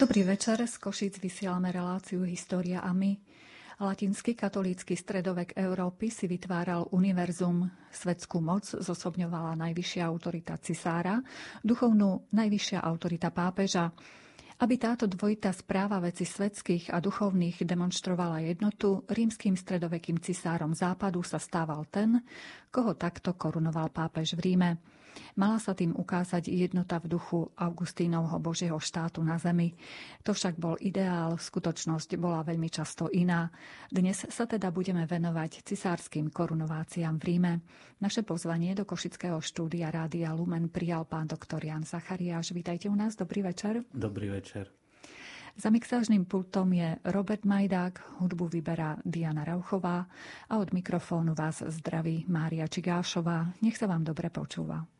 Dobrý večer, z Košic vysielame reláciu História a my. Latinský katolícky stredovek Európy si vytváral univerzum. Svetskú moc zosobňovala najvyššia autorita cisára, duchovnú najvyššia autorita pápeža. Aby táto dvojitá správa veci svetských a duchovných demonstrovala jednotu, rímským stredovekým cisárom západu sa stával ten, koho takto korunoval pápež v Ríme. Mala sa tým ukázať jednota v duchu Augustínovho Božieho štátu na zemi. To však bol ideál, skutočnosť bola veľmi často iná. Dnes sa teda budeme venovať cisárským korunováciám v Ríme. Naše pozvanie do Košického štúdia Rádia Lumen prijal pán doktor Jan Zachariáš. Vítajte u nás, dobrý večer. Dobrý večer. Za mixážnym pultom je Robert Majdák, hudbu vyberá Diana Rauchová a od mikrofónu vás zdraví Mária Čigášová. Nech sa vám dobre počúva.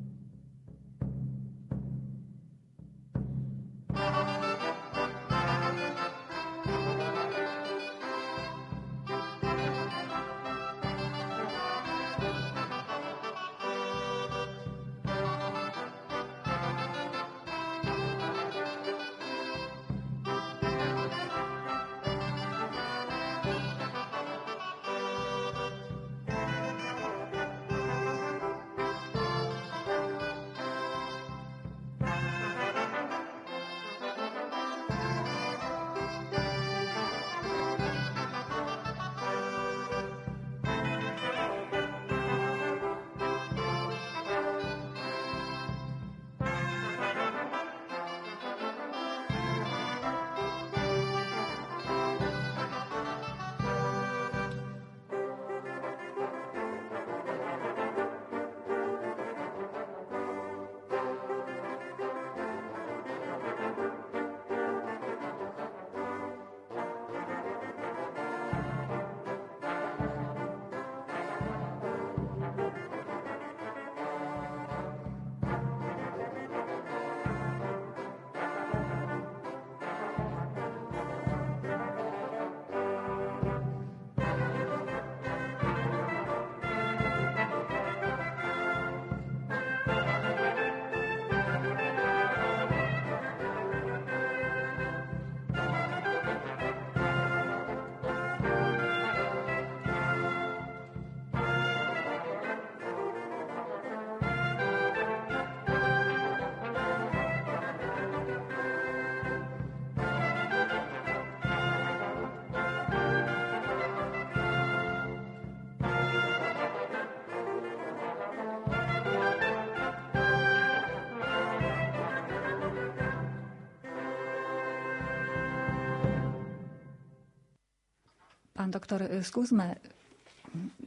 Doktor, e, skúsme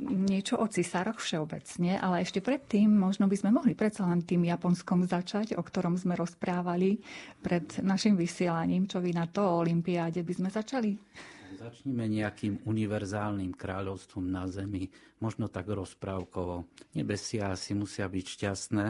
niečo o cisároch všeobecne, ale ešte predtým možno by sme mohli predsa len tým Japonskom začať, o ktorom sme rozprávali pred našim vysielaním. Čo vy na to o Olympiáde by sme začali? Začnime nejakým univerzálnym kráľovstvom na Zemi, možno tak rozprávkovo. Nebesia asi musia byť šťastné,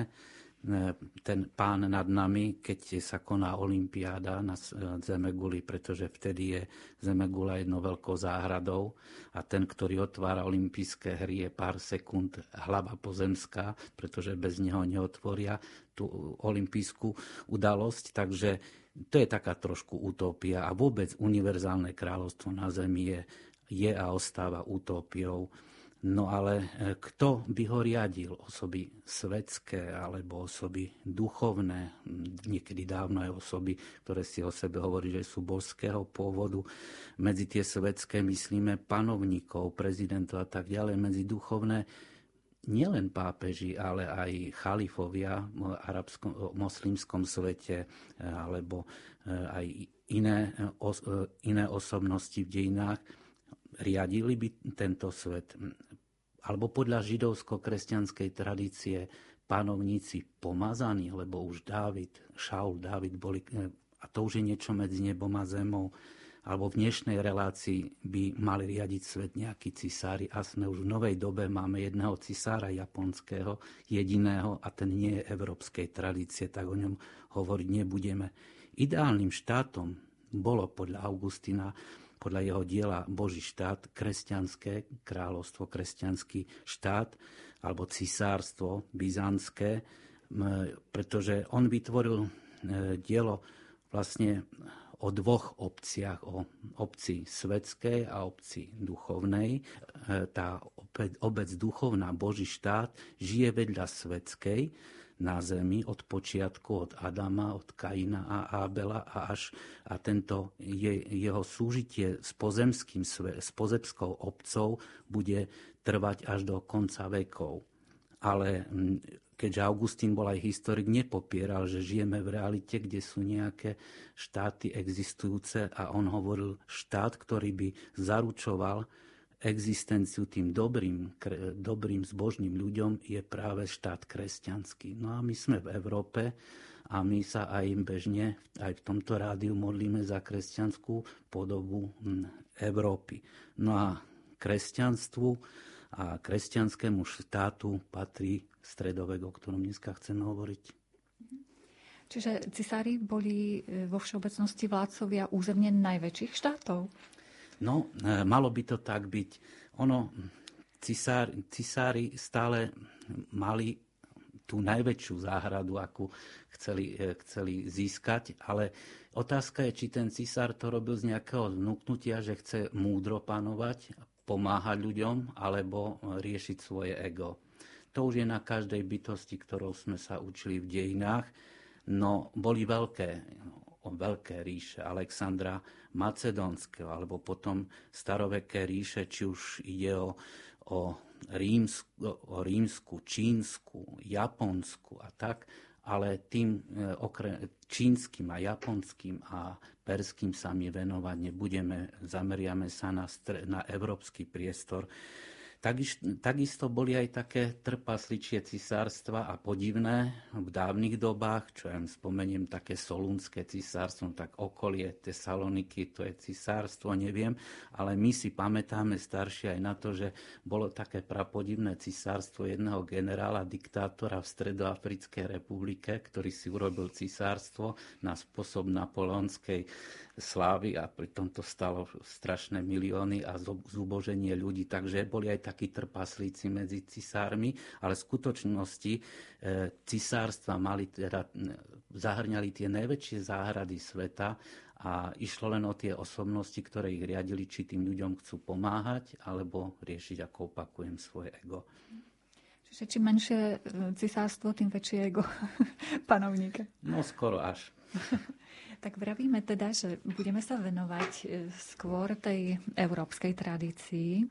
ten pán nad nami, keď sa koná Olympiáda na Zemeguli, pretože vtedy je Zemegula jednou veľkou záhradou a ten, ktorý otvára olympijské hry je pár sekúnd hlava pozemská, pretože bez neho neotvoria tú olympijskú udalosť. Takže to je taká trošku utopia a vôbec univerzálne kráľovstvo na Zemi je, je a ostáva utópiou No ale e, kto by ho riadil? Osoby svetské alebo osoby duchovné, niekedy dávno aj osoby, ktoré si o sebe hovorí, že sú božského pôvodu. Medzi tie svetské myslíme panovníkov, prezidentov a tak ďalej. Medzi duchovné nielen pápeži, ale aj chalifovia v arabskom, moslimskom svete e, alebo e, aj iné, iné osobnosti v dejinách riadili by tento svet alebo podľa židovsko-kresťanskej tradície panovníci pomazaní, lebo už Dávid, Šaul, Dávid boli, e, a to už je niečo medzi nebom a zemou, alebo v dnešnej relácii by mali riadiť svet nejakí cisári a sme už v novej dobe máme jedného cisára japonského, jediného a ten nie je európskej tradície, tak o ňom hovoriť nebudeme. Ideálnym štátom bolo podľa Augustina podľa jeho diela Boží štát, kresťanské kráľovstvo, kresťanský štát alebo cisárstvo byzantské, pretože on vytvoril e, dielo vlastne o dvoch obciach, o obci svetskej a obci duchovnej. E, tá obec duchovná, Boží štát, žije vedľa svetskej na zemi od počiatku, od Adama, od Kaina a Abela a až a tento je, jeho súžitie s pozemským, s pozemskou obcov bude trvať až do konca vekov. Ale keďže Augustín bol aj historik, nepopieral, že žijeme v realite, kde sú nejaké štáty existujúce a on hovoril štát, ktorý by zaručoval existenciu tým dobrým, dobrým zbožným ľuďom je práve štát kresťanský. No a my sme v Európe a my sa aj bežne aj v tomto rádiu modlíme za kresťanskú podobu hm, Európy. No a kresťanstvu a kresťanskému štátu patrí stredovek, o ktorom dneska chceme hovoriť. Čiže cisári boli e, vo všeobecnosti vládcovia územne najväčších štátov? No, e, malo by to tak byť. Ono, cisár, cisári stále mali tú najväčšiu záhradu, akú chceli, e, chceli získať, ale otázka je, či ten cisár to robil z nejakého vnúknutia, že chce múdro panovať, pomáhať ľuďom, alebo riešiť svoje ego. To už je na každej bytosti, ktorou sme sa učili v dejinách. No, boli veľké, veľké ríše Alexandra Macedónskeho, alebo potom staroveké ríše, či už ide o, o, rímsku, o rímsku, čínsku, japonsku a tak, ale tým e, okre, čínskym a japonským a perským sa my venovať nebudeme. Zameriame sa na, na európsky priestor Takisto boli aj také trpasličie cisárstva a podivné v dávnych dobách, čo ja spomeniem také solúnske cisárstvo, tak okolie Tesaloniky, to je cisárstvo, neviem, ale my si pamätáme staršie aj na to, že bolo také prapodivné cisárstvo jedného generála, diktátora v Stredoafrickej republike, ktorý si urobil cisárstvo na spôsob napoleonskej slávy a pritom to stalo strašné milióny a zuboženie ľudí. Takže boli aj takí trpaslíci medzi cisármi, ale v skutočnosti e, cisárstva mali teda, zahrňali tie najväčšie záhrady sveta a išlo len o tie osobnosti, ktoré ich riadili, či tým ľuďom chcú pomáhať, alebo riešiť, ako opakujem, svoje ego. Čiže čím menšie e, cisárstvo, tým väčšie ego panovníka. No skoro až. Tak vravíme teda, že budeme sa venovať e, skôr tej európskej tradícii,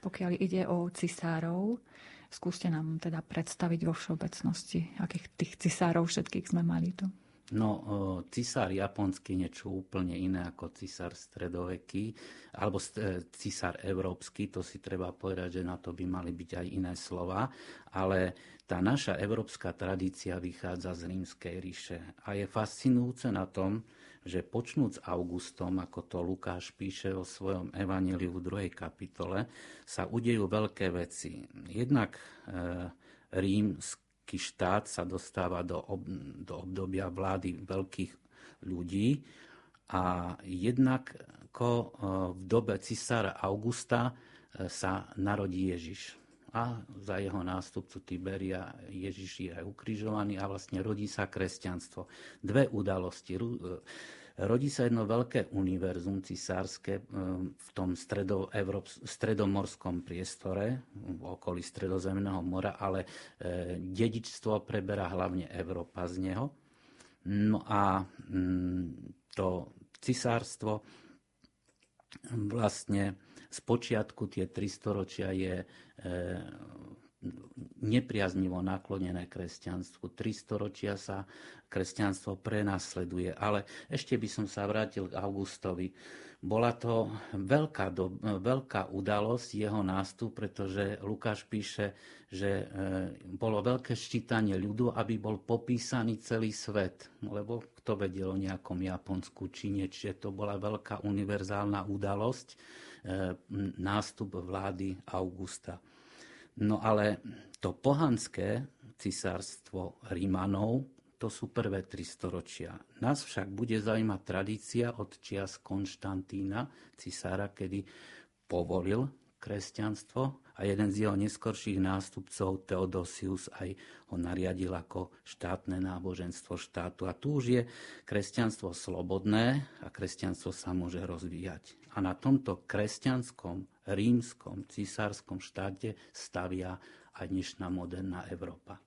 pokiaľ ide o cisárov. Skúste nám teda predstaviť vo všeobecnosti, akých tých cisárov všetkých sme mali tu. No, cisár japonský niečo úplne iné ako cisár stredoveký, alebo e, cisár európsky, to si treba povedať, že na to by mali byť aj iné slova, ale tá naša európska tradícia vychádza z rímskej ríše a je fascinujúce na tom, že počnúc Augustom, ako to Lukáš píše vo svojom evaneliu v druhej kapitole, sa udejú veľké veci. Jednak e, rímsky štát sa dostáva do, ob, do obdobia vlády veľkých ľudí a jednak ako e, v dobe cisára Augusta e, sa narodí Ježiš a za jeho nástupcu Tiberia Ježiš je ukrižovaný a vlastne rodí sa kresťanstvo. Dve udalosti. Rodí sa jedno veľké univerzum cisárske e, v tom stredo, stredomorskom priestore, v okolí Stredozemného mora, ale e, dedičstvo preberá hlavne Európa z neho. No a mm, to cisárstvo vlastne z počiatku tie tri storočia je e, nepriaznivo naklonené kresťanstvu. Tri storočia sa kresťanstvo prenasleduje. Ale ešte by som sa vrátil k Augustovi. Bola to veľká, do, veľká udalosť jeho nástup, pretože Lukáš píše, že e, bolo veľké ščítanie ľudu, aby bol popísaný celý svet. Lebo kto vedel o nejakom Japonsku, Číne, čiže to bola veľká univerzálna udalosť E, nástup vlády Augusta. No ale to pohanské cisárstvo Rímanov, to sú prvé tri storočia. Nás však bude zaujímať tradícia od čias Konštantína, cisára, kedy povolil kresťanstvo a jeden z jeho neskorších nástupcov, Teodosius, aj ho nariadil ako štátne náboženstvo štátu. A tu už je kresťanstvo slobodné a kresťanstvo sa môže rozvíjať. A na tomto kresťanskom, rímskom, cisárskom štáte stavia aj dnešná moderná Európa.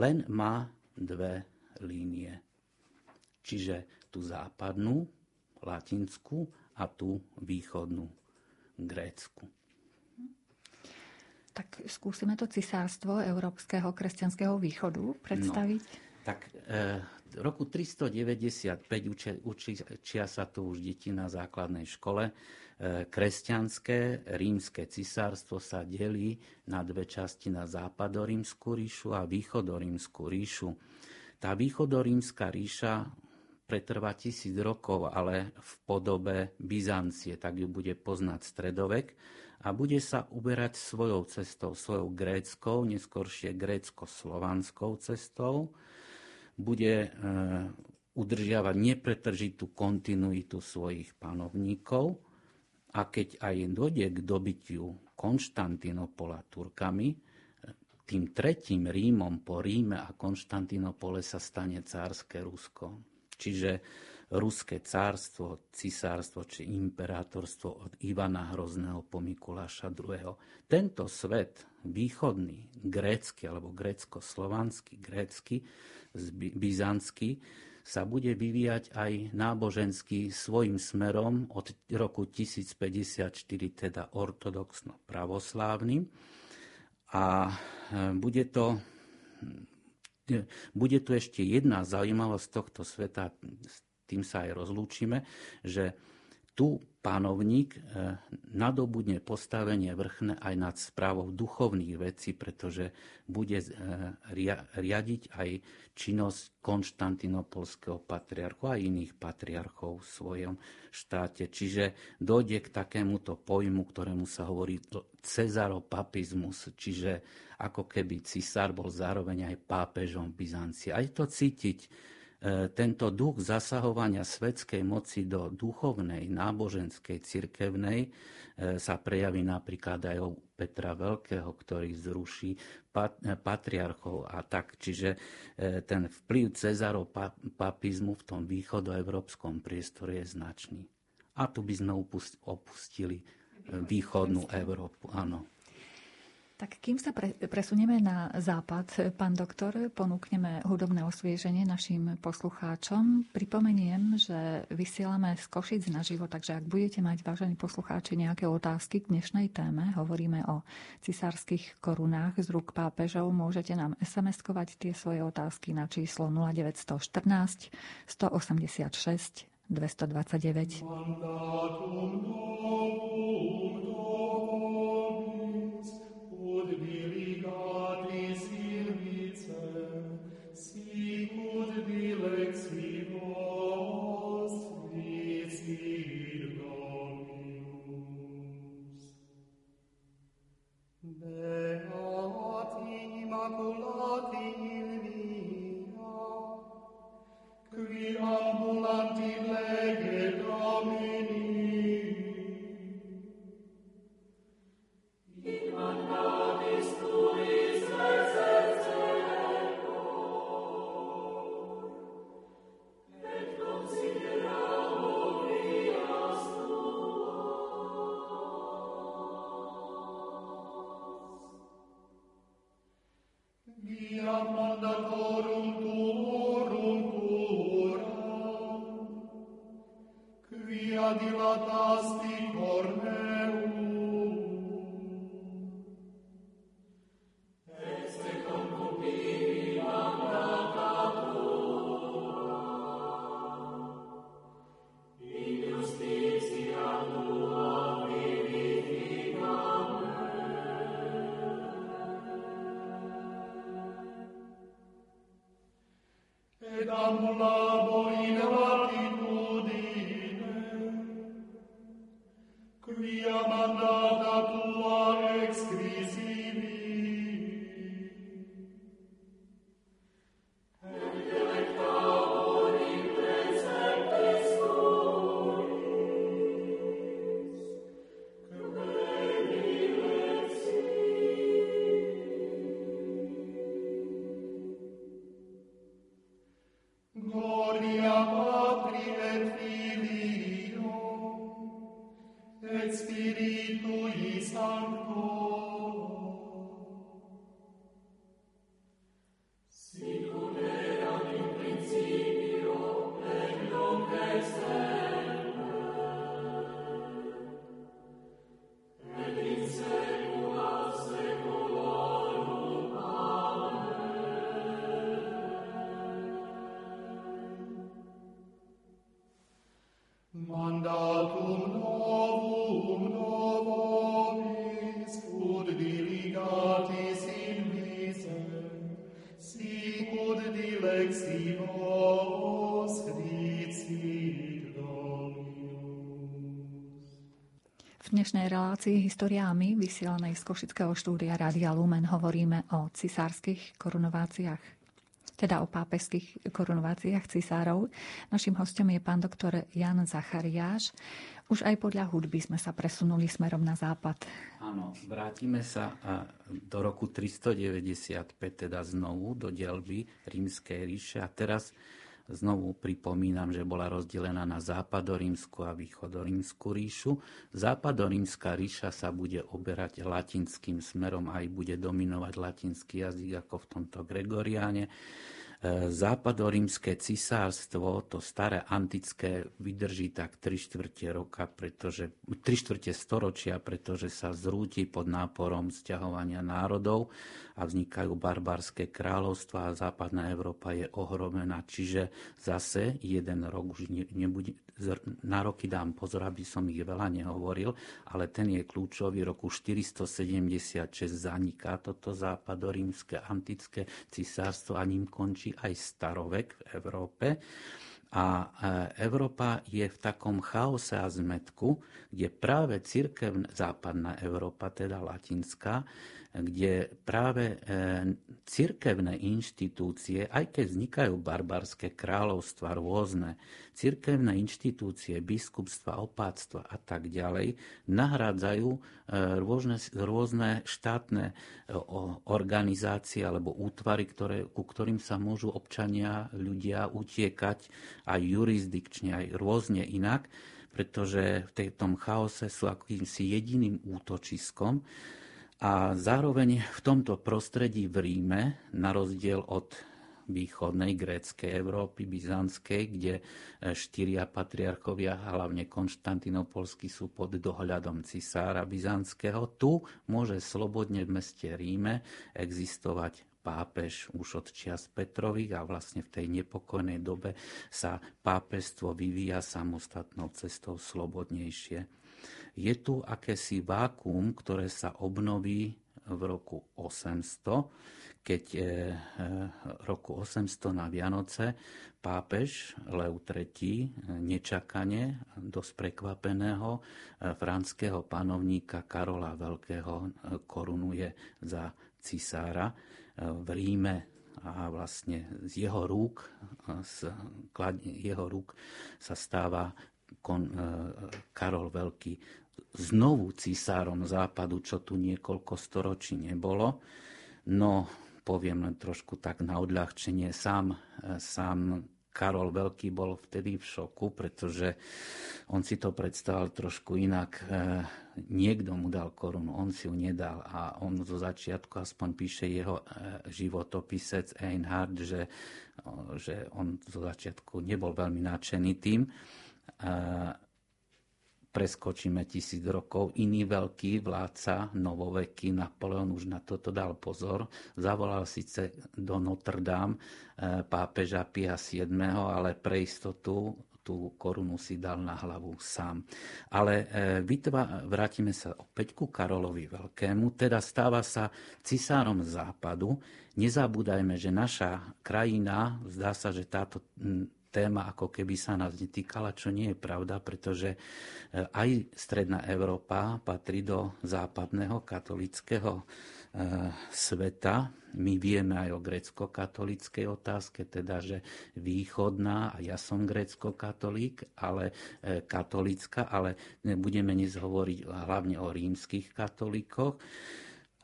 Len má dve línie. Čiže tú západnú, latinskú a tú východnú, grécku. Tak skúsime to cisárstvo Európskeho kresťanského východu predstaviť. No, tak e, roku 395 učia, učia sa tu už deti na základnej škole. E, kresťanské rímske cisárstvo sa delí na dve časti na západorímsku ríšu a východorímsku ríšu. Tá východorímska ríša pretrvá tisíc rokov, ale v podobe Byzancie, tak ju bude poznať stredovek a bude sa uberať svojou cestou, svojou gréckou, neskôršie grécko-slovanskou cestou. Bude e, udržiavať nepretržitú kontinuitu svojich panovníkov a keď aj dojde k dobytiu Konštantinopola Turkami, tým tretím Rímom po Ríme a Konštantinopole sa stane cárske Rusko. Čiže ruské cárstvo, cisárstvo či imperátorstvo od Ivana Hrozného po Mikuláša II. Tento svet, východný, grécky alebo grécko-slovanský, grécky, byzantský, sa bude vyvíjať aj nábožensky svojim smerom od roku 1054, teda ortodoxno-pravoslávnym. A e, bude to bude tu ešte jedna zaujímavosť tohto sveta, tým sa aj rozlúčime, že tu pánovník e, nadobudne postavenie vrchné aj nad správou duchovných vecí, pretože bude e, riadiť aj činnosť konštantinopolského patriarchu a iných patriarchov v svojom štáte. Čiže dojde k takémuto pojmu, ktorému sa hovorí cezaropapizmus, čiže ako keby cisár bol zároveň aj pápežom Byzancie. Aj to cítiť tento duch zasahovania svetskej moci do duchovnej, náboženskej, cirkevnej e, sa prejaví napríklad aj u Petra Veľkého, ktorý zruší e, patriarchov a tak. Čiže ten vplyv Cezarov papizmu v tom východoevropskom priestore je značný. A tu by sme opustili východnú Európu. Áno. Tak kým sa pre, presunieme na západ, pán doktor, ponúkneme hudobné osvieženie našim poslucháčom. Pripomeniem, že vysielame z Košic na živo, takže ak budete mať, vážení poslucháči, nejaké otázky k dnešnej téme, hovoríme o cisárskych korunách z rúk pápežov, môžete nám SMS-kovať tie svoje otázky na číslo 0914 186 229. et amula boina História vysielanej z Košického štúdia Rádia Lumen, hovoríme o cisárskych korunováciách teda o pápežských korunováciách cisárov. Našim hostom je pán doktor Jan Zachariáš. Už aj podľa hudby sme sa presunuli smerom na západ. Áno, vrátime sa do roku 395, teda znovu do dielby Rímskej ríše. A teraz Znovu pripomínam, že bola rozdelená na západorímsku a východorímsku ríšu. Západorímska ríša sa bude oberať latinským smerom aj bude dominovať latinský jazyk ako v tomto Gregoriáne. E, západorímske cisárstvo, to staré antické, vydrží tak 3 štvrte roka, pretože, 3 štvrte storočia, pretože sa zrúti pod náporom sťahovania národov a vznikajú barbarské kráľovstva a západná Európa je ohromená. Čiže zase jeden rok už nebude, na roky dám pozor, aby som ich veľa nehovoril, ale ten je kľúčový. Roku 476 zaniká toto západorímske antické cisárstvo a ním končí aj starovek v Európe. A e, Európa je v takom chaose a zmetku, kde práve církev, západná Európa, teda latinská, kde práve e, cirkevné inštitúcie, aj keď vznikajú barbarské kráľovstva rôzne, cirkevné inštitúcie, biskupstva, opáctva a tak ďalej, nahrádzajú e, rôzne, rôzne štátne e, organizácie alebo útvary, ktoré, ku ktorým sa môžu občania, ľudia utiekať aj jurisdikčne, aj rôzne inak, pretože v tom chaose sú akýmsi jediným útočiskom, a zároveň v tomto prostredí v Ríme, na rozdiel od východnej gréckej Európy, byzantskej, kde e, štyria patriarchovia, hlavne konštantinopolskí, sú pod dohľadom cisára byzantského. Tu môže slobodne v meste Ríme existovať pápež už od čias Petrových a vlastne v tej nepokojnej dobe sa pápežstvo vyvíja samostatnou cestou slobodnejšie. Je tu akési vákuum, ktoré sa obnoví v roku 800, keď e, e, roku 800 na Vianoce pápež Leu III nečakane, dosť prekvapeného, e, franského panovníka Karola Veľkého korunuje za cisára v Ríme. A vlastne z jeho rúk, z jeho rúk sa stáva Karol Veľký znovu cisárom západu, čo tu niekoľko storočí nebolo. No, poviem len trošku tak na odľahčenie, sám, sám Karol Veľký bol vtedy v šoku, pretože on si to predstavoval trošku inak. Niekto mu dal korunu, on si ju nedal a on zo začiatku, aspoň píše jeho životopisec Einhard, že, že on zo začiatku nebol veľmi nadšený tým preskočíme tisíc rokov. Iný veľký vládca, novoveky, Napoleon už na toto dal pozor. Zavolal síce do Notre Dame eh, pápeža Pia VII, ale pre istotu tú korunu si dal na hlavu sám. Ale eh, vytva, vrátime sa opäť ku Karolovi Veľkému, teda stáva sa cisárom západu. Nezabúdajme, že naša krajina, zdá sa, že táto téma ako keby sa nás netýkala, čo nie je pravda, pretože e, aj Stredná Európa patrí do západného katolického e, sveta. My vieme aj o grecko-katolíckej otázke, teda, že východná, a ja som grecko-katolík, ale e, katolícka, ale nebudeme dnes hovoriť hlavne o rímskych katolíkoch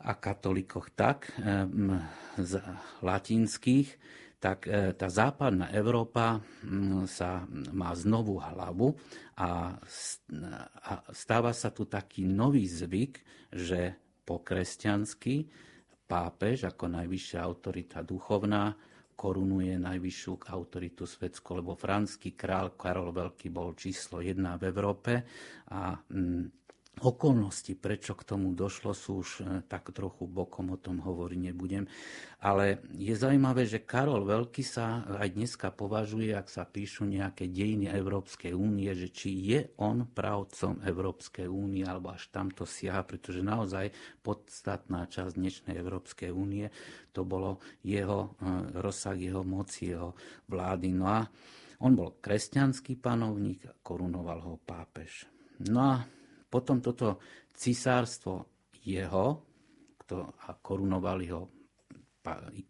a katolíkoch tak, z latinských, tak e, tá západná Európa mm, sa má znovu hlavu a stáva sa tu taký nový zvyk, že po kresťansky pápež ako najvyššia autorita duchovná korunuje najvyššiu autoritu svetskú, lebo franský král Karol Veľký bol číslo jedna v Európe a mm, Okolnosti, prečo k tomu došlo, sú už e, tak trochu bokom, o tom hovoriť nebudem. Ale je zaujímavé, že Karol Veľký sa aj dneska považuje, ak sa píšu nejaké dejiny Európskej únie, že či je on pravcom Európskej únie, alebo až tamto siaha, pretože naozaj podstatná časť dnešnej Európskej únie to bolo jeho e, rozsah, jeho moci, jeho vlády. No a on bol kresťanský panovník korunoval ho pápež. No a potom toto cisárstvo jeho, kto, a korunovali ho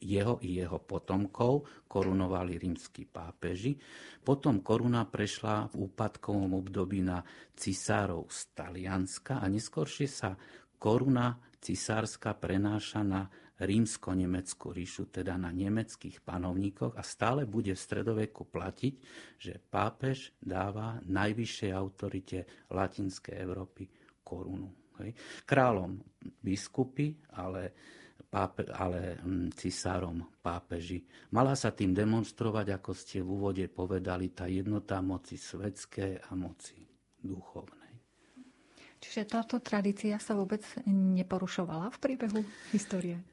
jeho i jeho potomkov korunovali rímsky pápeži. Potom koruna prešla v úpadkovom období na cisárov z Talianska a neskôršie sa koruna cisárska prenáša na rímsko-nemeckú ríšu, teda na nemeckých panovníkoch a stále bude v stredoveku platiť, že pápež dáva najvyššej autorite latinskej Európy korunu. Hej. Kráľom biskupy, ale, pápe, ale hm, cisárom pápeži. Mala sa tým demonstrovať, ako ste v úvode povedali, tá jednota moci svetské a moci duchovnej. Čiže táto tradícia sa vôbec neporušovala v priebehu histórie?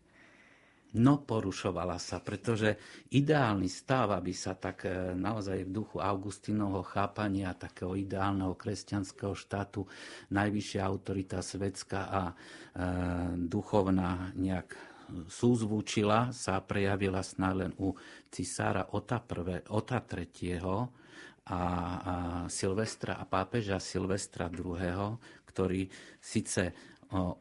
No, porušovala sa, pretože ideálny stav, aby sa tak e, naozaj v duchu Augustinovho chápania takého ideálneho kresťanského štátu najvyššia autorita svetská a e, duchovná nejak súzvučila, sa prejavila snad len u cisára Ota, I, Ota III. A, a Silvestra a pápeža Silvestra II., ktorý síce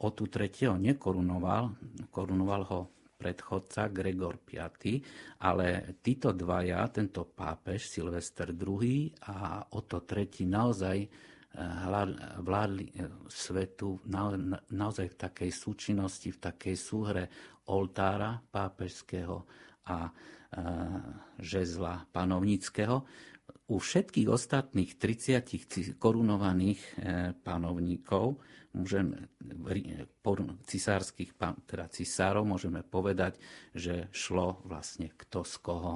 Otu III. nekorunoval, korunoval ho predchodca Gregor V, ale títo dvaja, tento pápež Silvester II a Oto III naozaj eh, vládli eh, svetu naozaj v takej súčinnosti, v takej súhre oltára pápežského a eh, žezla panovníckého. U všetkých ostatných 30 korunovaných panovníkov môžeme, cisárskych, teda cisárov môžeme povedať, že šlo vlastne kto z koho.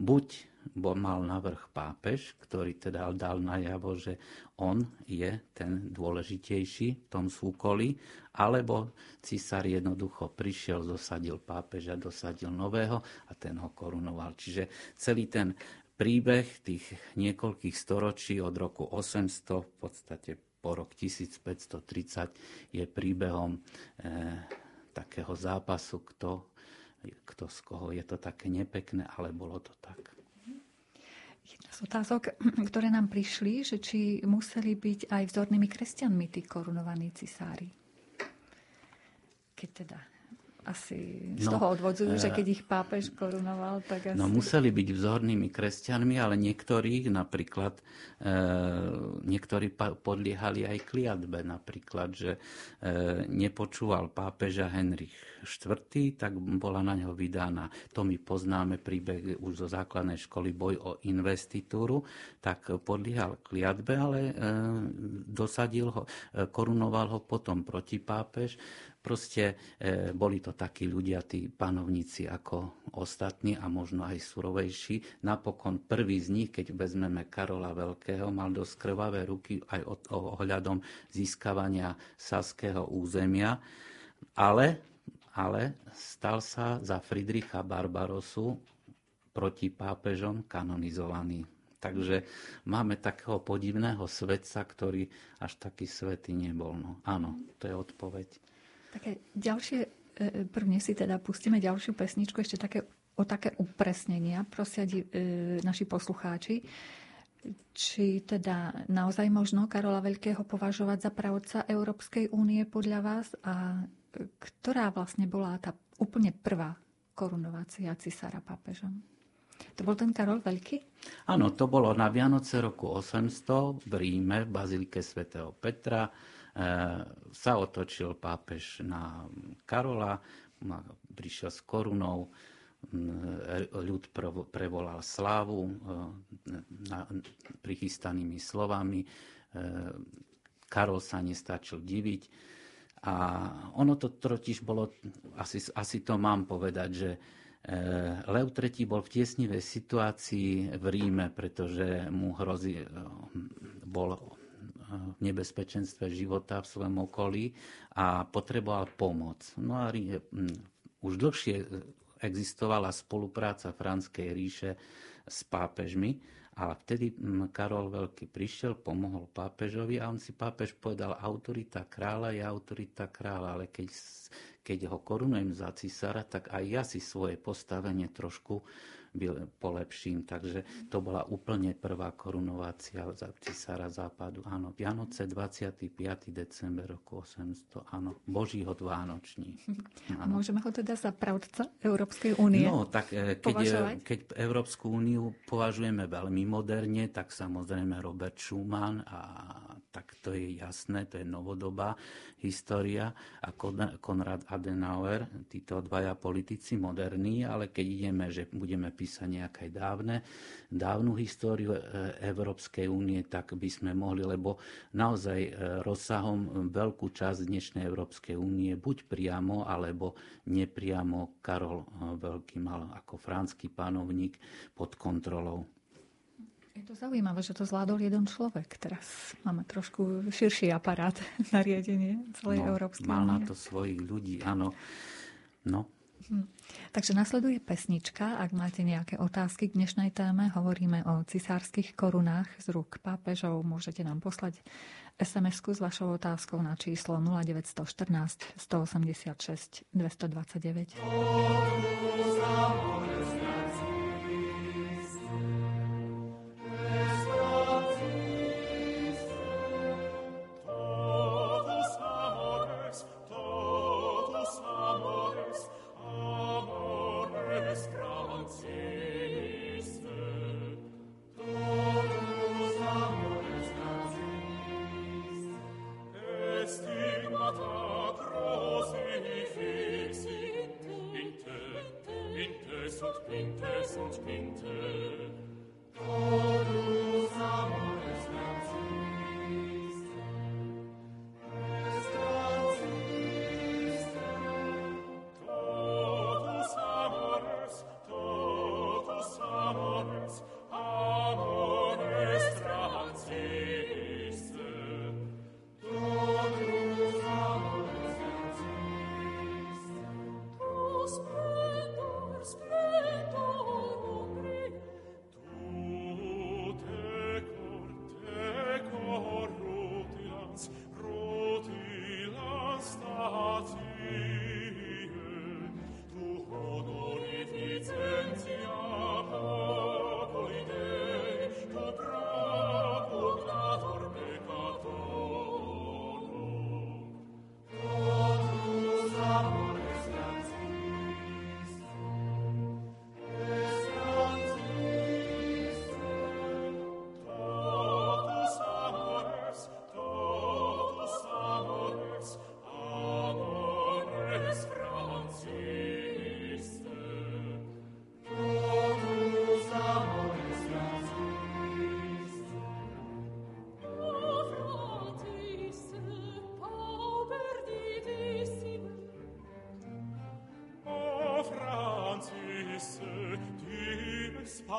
Buď bol mal navrh pápež, ktorý teda dal najavo, že on je ten dôležitejší v tom súkolí, alebo cisár jednoducho prišiel, zosadil pápeža, dosadil nového a ten ho korunoval. Čiže celý ten príbeh tých niekoľkých storočí od roku 800 v podstate po rok 1530 je príbehom e, takého zápasu, kto, kto z koho. Je to také nepekné, ale bolo to tak. Jedna z otázok, ktoré nám prišli, že či museli byť aj vzornými kresťanmi tí korunovaní cisári. Keď teda asi z no, toho odvodzujú, že keď ich pápež korunoval, tak asi... No museli byť vzornými kresťanmi, ale niektorých napríklad, e, niektorí podliehali aj kliatbe, napríklad, že e, nepočúval pápeža Henrich IV, tak bola na ňo vydána, to my poznáme príbeh už zo základnej školy Boj o investitúru, tak podliehal kliatbe, ale e, dosadil ho, e, korunoval ho potom protipápež, Proste e, boli to takí ľudia, tí panovníci ako ostatní a možno aj surovejší. Napokon prvý z nich, keď vezmeme Karola Veľkého, mal dosť krvavé ruky aj ohľadom získavania saského územia, ale, ale stal sa za Friedricha Barbarosu proti pápežom kanonizovaný. Takže máme takého podivného svetca, ktorý až taký svetý nebol. No, áno, to je odpoveď. Také ďalšie, e, prvne si teda pustíme ďalšiu pesničku, ešte také, o také upresnenia, prosia e, naši poslucháči. Či teda naozaj možno Karola Veľkého považovať za pravca Európskej únie podľa vás a ktorá vlastne bola tá úplne prvá korunovácia cisára pápežom? To bol ten Karol Veľký? Áno, to bolo na Vianoce roku 800 v Ríme, v Bazilike svätého Petra Eh, sa otočil pápež na Karola, prišiel s korunou, ľud prevolal slávu prichystanými slovami. Karol sa nestačil diviť. A ono to totiž bolo, asi, asi to mám povedať, že Lev III bol v tiesnivej situácii v Ríme, pretože mu hrozí, bol v nebezpečenstve života v svojom okolí a potreboval pomoc. No a už dlhšie existovala spolupráca Franskej ríše s pápežmi a vtedy Karol Veľký prišiel, pomohol pápežovi a on si pápež povedal, autorita kráľa je autorita kráľa, ale keď, keď ho korunujem za cisára, tak aj ja si svoje postavenie trošku polepším. Takže to bola úplne prvá korunovácia za cisára západu. Áno, Vianoce 25. december roku 800, áno, Boží hod Vánoční. A môžeme ho teda za pravdca Európskej únie No, tak e, keď, e, keď Európsku úniu považujeme veľmi moderne, tak samozrejme Robert Schumann a tak to je jasné, to je novodobá história a Konrad Adenauer, títo dvaja politici moderní, ale keď ideme, že budeme písať nejaké dávne, dávnu históriu e, Európskej únie, tak by sme mohli, lebo naozaj e, rozsahom veľkú časť dnešnej Európskej únie buď priamo, alebo nepriamo Karol e, Veľký mal ako franský panovník pod kontrolou. Je to zaujímavé, že to zvládol jeden človek. Teraz máme trošku širší aparát na riadenie celej no, Európskej Mal na to svojich ľudí, áno. No. Hm. Takže nasleduje pesnička. Ak máte nejaké otázky k dnešnej téme, hovoríme o cisárskych korunách z rúk pápežov. Môžete nám poslať SMS-ku s vašou otázkou na číslo 0914 186 229.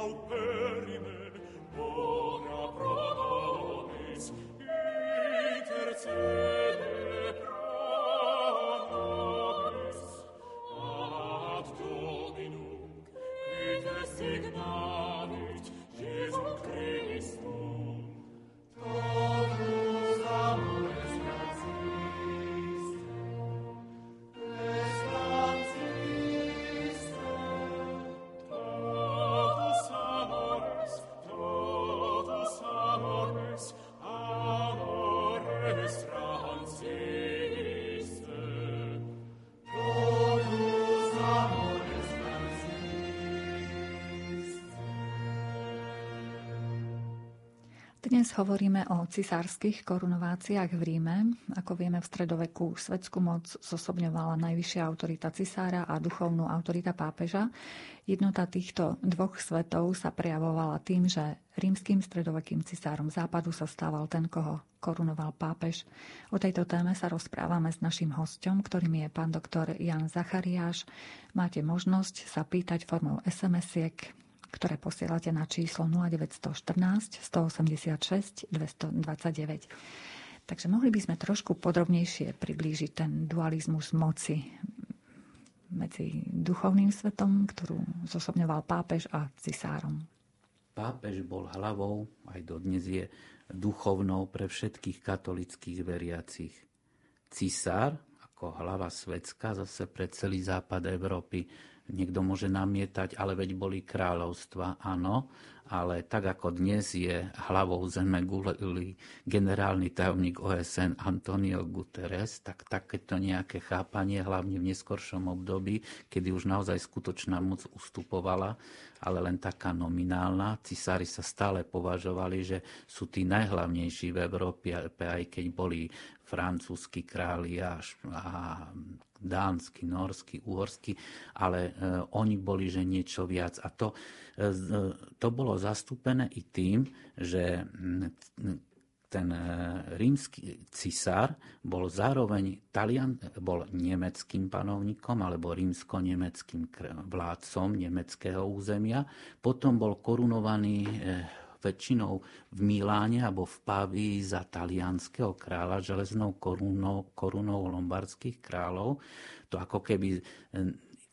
open Dnes hovoríme o cisárskych korunováciách v Ríme. Ako vieme, v stredoveku svetskú moc zosobňovala najvyššia autorita cisára a duchovnú autorita pápeža. Jednota týchto dvoch svetov sa prejavovala tým, že rímským stredovekým cisárom západu sa stával ten, koho korunoval pápež. O tejto téme sa rozprávame s našim hostom, ktorým je pán doktor Jan Zachariáš. Máte možnosť sa pýtať formou SMS-iek ktoré posielate na číslo 0914 186 229. Takže mohli by sme trošku podrobnejšie priblížiť ten dualizmus moci medzi duchovným svetom, ktorú zosobňoval pápež a cisárom. Pápež bol hlavou, aj dodnes je duchovnou pre všetkých katolických veriacich. Cisár, ako hlava svetská, zase pre celý západ Európy, Niekto môže namietať, ale veď boli kráľovstva, áno, ale tak ako dnes je hlavou zeme guli generálny tajomník OSN Antonio Guterres, tak takéto nejaké chápanie, hlavne v neskoršom období, kedy už naozaj skutočná moc ustupovala, ale len taká nominálna. Cisári sa stále považovali, že sú tí najhlavnejší v Európe, aj keď boli francúzski králi a, a dánsky, norsky, úhorsky, ale e, oni boli, že niečo viac. A to, e, to bolo zastúpené i tým, že ten e, rímsky cisár bol zároveň Talian, bol nemeckým panovníkom alebo rímsko-nemeckým vládcom nemeckého územia. Potom bol korunovaný väčšinou v Miláne alebo v Pavii za talianského kráľa železnou korunou, korunou lombardských kráľov. To ako keby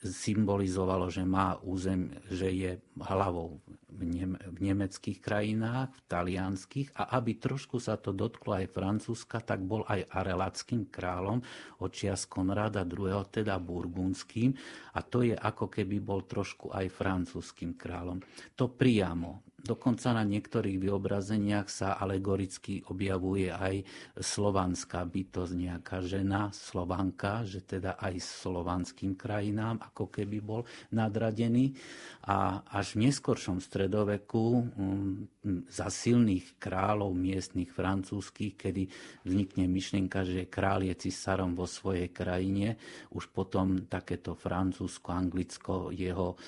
symbolizovalo, že má územ, že je hlavou v nemeckých krajinách, v talianských a aby trošku sa to dotklo aj Francúzska, tak bol aj arelackým kráľom očias Konrada II., teda burgundským a to je ako keby bol trošku aj francúzským kráľom. To priamo Dokonca na niektorých vyobrazeniach sa alegoricky objavuje aj slovanská bytosť, nejaká žena, slovanka, že teda aj slovanským krajinám ako keby bol nadradený. A až v neskoršom stredoveku um, za silných kráľov miestnych francúzských, kedy vznikne myšlienka, že král je cisárom vo svojej krajine, už potom takéto Francúzsko, Anglicko, jeho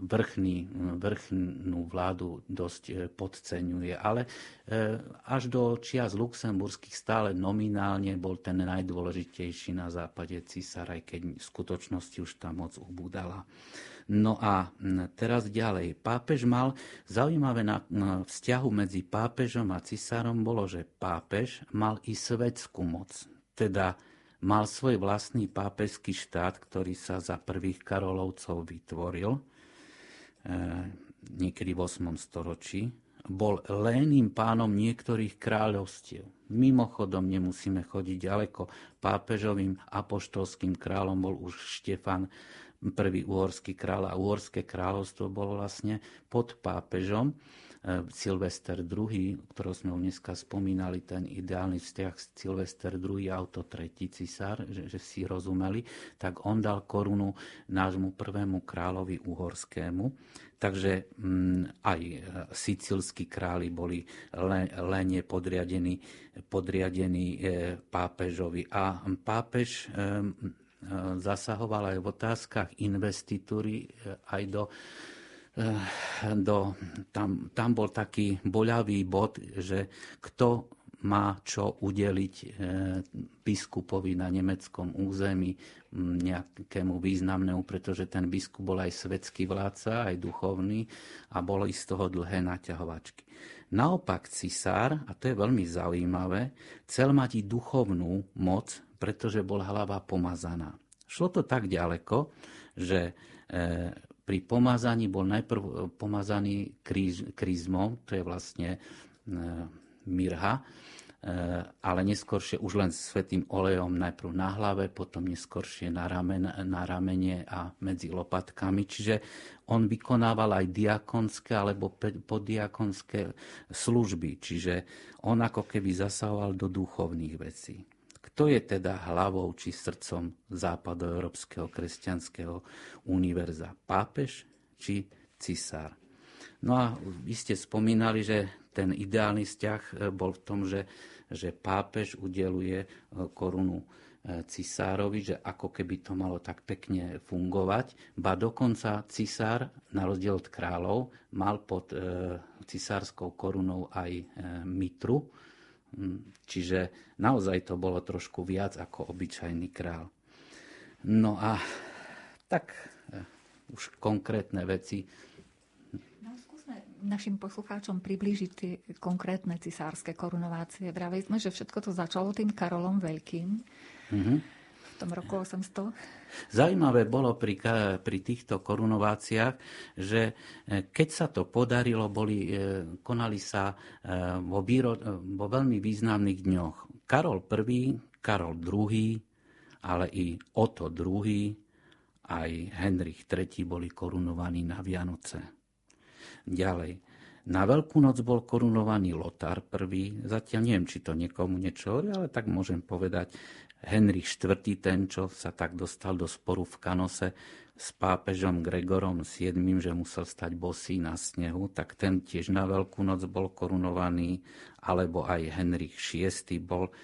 vrchný, vrchnú vládu dosť e, podceňuje. Ale e, až do čias luxemburských stále nominálne bol ten najdôležitejší na západe císar, aj keď v skutočnosti už tá moc ubúdala. No a teraz ďalej. Pápež mal, zaujímavé na vzťahu medzi pápežom a cisárom bolo, že pápež mal i svetskú moc. Teda mal svoj vlastný pápežský štát, ktorý sa za prvých Karolovcov vytvoril. E, niekedy v 8. storočí, bol léným pánom niektorých kráľovstiev. Mimochodom nemusíme chodiť ďaleko. Pápežovým apoštolským kráľom bol už Štefan prvý uhorský kráľ a uhorské kráľovstvo bolo vlastne pod pápežom. E, Silvester II, ktorého sme dneska spomínali, ten ideálny vzťah Silvester II a to tretí cisár, že, že si rozumeli, tak on dal korunu nášmu prvému kráľovi uhorskému. Takže mm, aj e, sicilskí králi boli lene podriadení, podriadení e, pápežovi. A pápež e, zasahoval aj v otázkach investitúry aj do do, tam, tam bol taký boľavý bod, že kto má čo udeliť e, biskupovi na nemeckom území nejakému významnému, pretože ten biskup bol aj svetský vládca, aj duchovný a boli z toho dlhé naťahovačky. Naopak cisár, a to je veľmi zaujímavé, chcel mať i duchovnú moc, pretože bol hlava pomazaná. Šlo to tak ďaleko, že e, pri pomazaní bol najprv pomazaný kríž, krízmom, to je vlastne e, mirha, Eh, ale neskôršie už len svetým olejom najprv na hlave, potom neskôršie na, ramen, na ramene a medzi lopatkami. Čiže on vykonával aj diakonské alebo poddiakonské služby, čiže on ako keby zasahoval do duchovných vecí. Kto je teda hlavou či srdcom západoeurópskeho kresťanského univerza? Pápež či cisár? No a vy ste spomínali, že ten ideálny vzťah bol v tom, že, že pápež udeluje korunu cisárovi, že ako keby to malo tak pekne fungovať. Ba dokonca cisár, na rozdiel od kráľov, mal pod e, cisárskou korunou aj e, mitru. Hm, čiže naozaj to bolo trošku viac ako obyčajný král. No a tak e, už konkrétne veci no, našim poslucháčom priblížiť tie konkrétne cisárske korunovácie. Vraveli sme, že všetko to začalo tým Karolom Veľkým. Mm-hmm. Tom roku 800. Zaujímavé bolo pri, pri týchto korunováciách, že e, keď sa to podarilo, boli, e, konali sa e, vo, výro, vo veľmi významných dňoch. Karol I, Karol II, ale i Oto II, aj Henrich III boli korunovaní na Vianoce. Ďalej. Na Veľkú noc bol korunovaný Lotar I. Zatiaľ neviem, či to niekomu niečo hovorí, ale tak môžem povedať. Henrich IV, ten, čo sa tak dostal do sporu v Kanose s pápežom Gregorom VII, že musel stať bosý na snehu, tak ten tiež na Veľkú noc bol korunovaný, alebo aj Henrich VI bol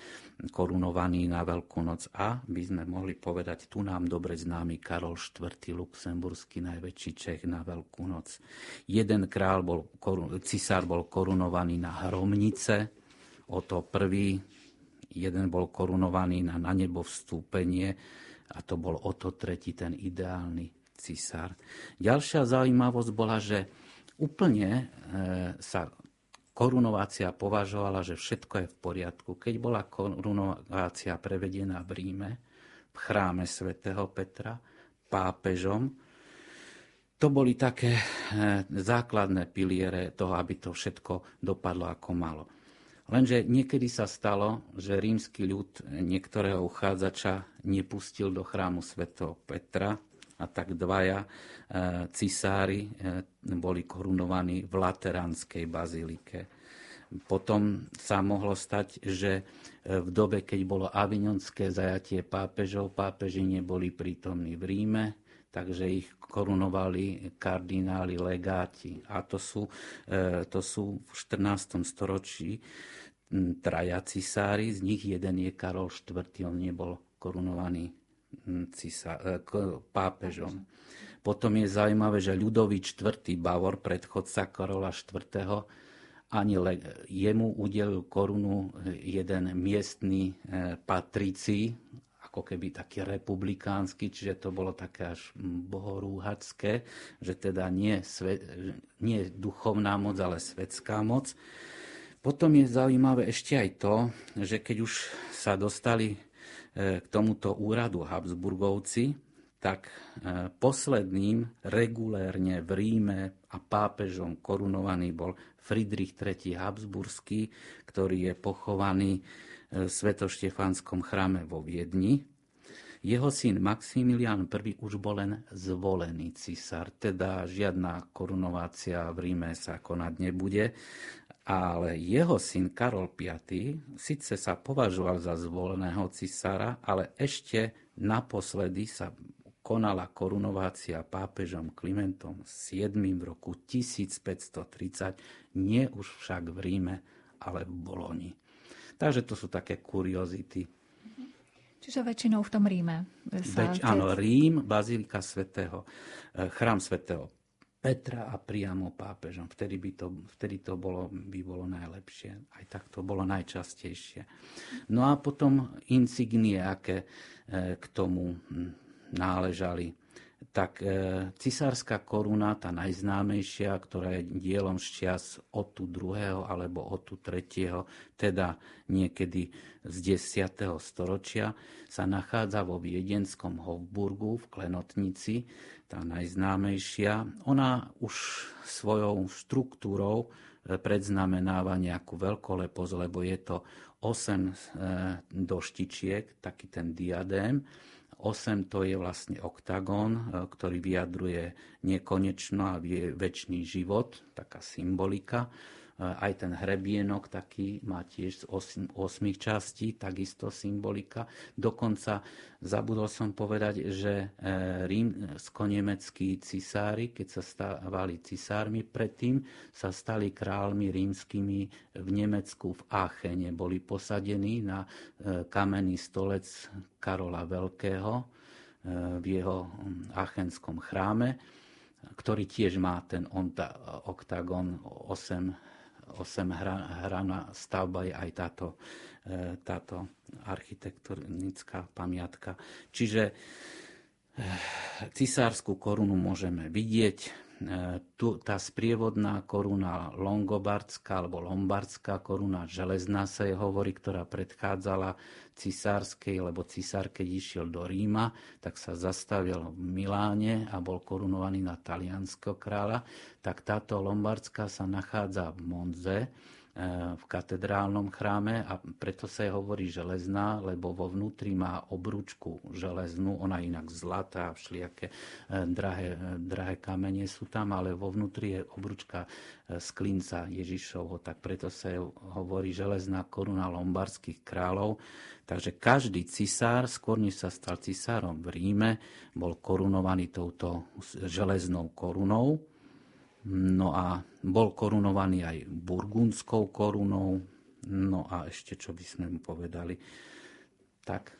korunovaný na Veľkú noc. A by sme mohli povedať, tu nám dobre známy Karol IV, luxemburský najväčší Čech na Veľkú noc. Jeden král bol, cisár bol korunovaný na Hromnice, o to prvý jeden bol korunovaný na, na nebo vstúpenie a to bol o to tretí ten ideálny cisár. Ďalšia zaujímavosť bola, že úplne e, sa korunovácia považovala, že všetko je v poriadku. Keď bola korunovácia prevedená v Ríme, v chráme svätého Petra, pápežom, to boli také e, základné piliere toho, aby to všetko dopadlo ako malo. Lenže niekedy sa stalo, že rímsky ľud niektorého uchádzača nepustil do chrámu svätého Petra a tak dvaja e, cisári e, boli korunovaní v Lateránskej bazilike. Potom sa mohlo stať, že e, v dobe, keď bolo avignonské zajatie pápežov, pápeži neboli prítomní v Ríme, takže ich korunovali kardináli, legáti. A to sú, to sú v 14. storočí traja cisári, z nich jeden je Karol IV, on nebol korunovaný cisá, e, pápežom. Potom je zaujímavé, že Ľudovič IV. Bavor, predchodca Karola IV. ani le, jemu udelil korunu jeden miestný e, patrici, ako keby taký republikánsky, čiže to bolo také až bohorúhačské, že teda nie, sve, nie duchovná moc, ale svetská moc. Potom je zaujímavé ešte aj to, že keď už sa dostali e, k tomuto úradu Habsburgovci, tak e, posledným regulérne v Ríme a pápežom korunovaný bol Friedrich III. Habsburský, ktorý je pochovaný Svetoštefánskom chráme vo Viedni. Jeho syn Maximilian I už bol len zvolený cisár, teda žiadna korunovácia v Ríme sa konať nebude ale jeho syn Karol V síce sa považoval za zvoleného cisára, ale ešte naposledy sa konala korunovácia pápežom Klimentom VII v roku 1530, nie už však v Ríme, ale v Boloni. Takže to sú také kuriozity. Čiže väčšinou v tom Ríme. Sa Več, áno, Rím, Bazilika svätého, eh, chrám svätého Petra a priamo pápežom. Vtedy, by to, vtedy to bolo, by bolo najlepšie. Aj tak to bolo najčastejšie. No a potom insignie, aké e, k tomu náležali. Tak e, cisárska koruna, tá najznámejšia, ktorá je dielom šťas od tu druhého alebo od tu tretieho, teda niekedy z 10. storočia, sa nachádza vo viedenskom Hofburgu v Klenotnici, tá najznámejšia, ona už svojou štruktúrou e, predznamenáva nejakú veľkoleposť, lebo je to 8 e, doštičiek, taký ten diadém. 8 to je vlastne oktagón, e, ktorý vyjadruje nekonečno a väčší život, taká symbolika. Aj ten hrebienok taký má tiež z 8, 8 častí, takisto symbolika. Dokonca zabudol som povedať, že e, rímsko-nemeckí cisári, keď sa stávali cisármi, predtým sa stali kráľmi rímskymi v Nemecku v Aachene. Boli posadení na e, kamenný stolec Karola Veľkého v jeho achenskom chráme, ktorý tiež má ten oktagon 8 8 hraná stavba je aj táto, e, táto architektonická pamiatka. Čiže e, cisárskú korunu môžeme vidieť, E, tu, tá sprievodná koruna longobardská alebo lombardská koruna železná sa je hovorí, ktorá predchádzala cisárskej, lebo cisár, keď išiel do Ríma, tak sa zastavil v Miláne a bol korunovaný na talianského kráľa, tak táto lombardská sa nachádza v Monze, v katedrálnom chráme a preto sa je hovorí železná, lebo vo vnútri má obručku železnú, ona inak zlatá, všelijaké e, drahé, e, drahé kamene sú tam, ale vo vnútri je obručka e, z klinca Ježišovho, tak preto sa je hovorí železná koruna lombardských kráľov. Takže každý cisár, skôr než sa stal cisárom v Ríme, bol korunovaný touto železnou korunou No a bol korunovaný aj burgundskou korunou. No a ešte, čo by sme mu povedali. Tak.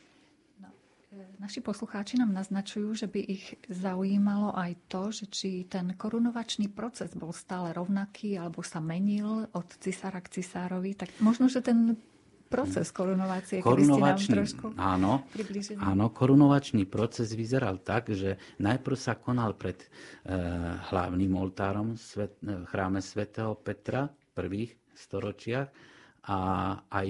No, e, naši poslucháči nám naznačujú, že by ich zaujímalo aj to, že či ten korunovačný proces bol stále rovnaký alebo sa menil od cisára k cisárovi. Tak možno, že ten proces korunovácie, korunovačný, trošku áno, áno, korunovačný proces vyzeral tak, že najprv sa konal pred e, hlavným oltárom svet, e, chráme svätého Petra v prvých storočiach a aj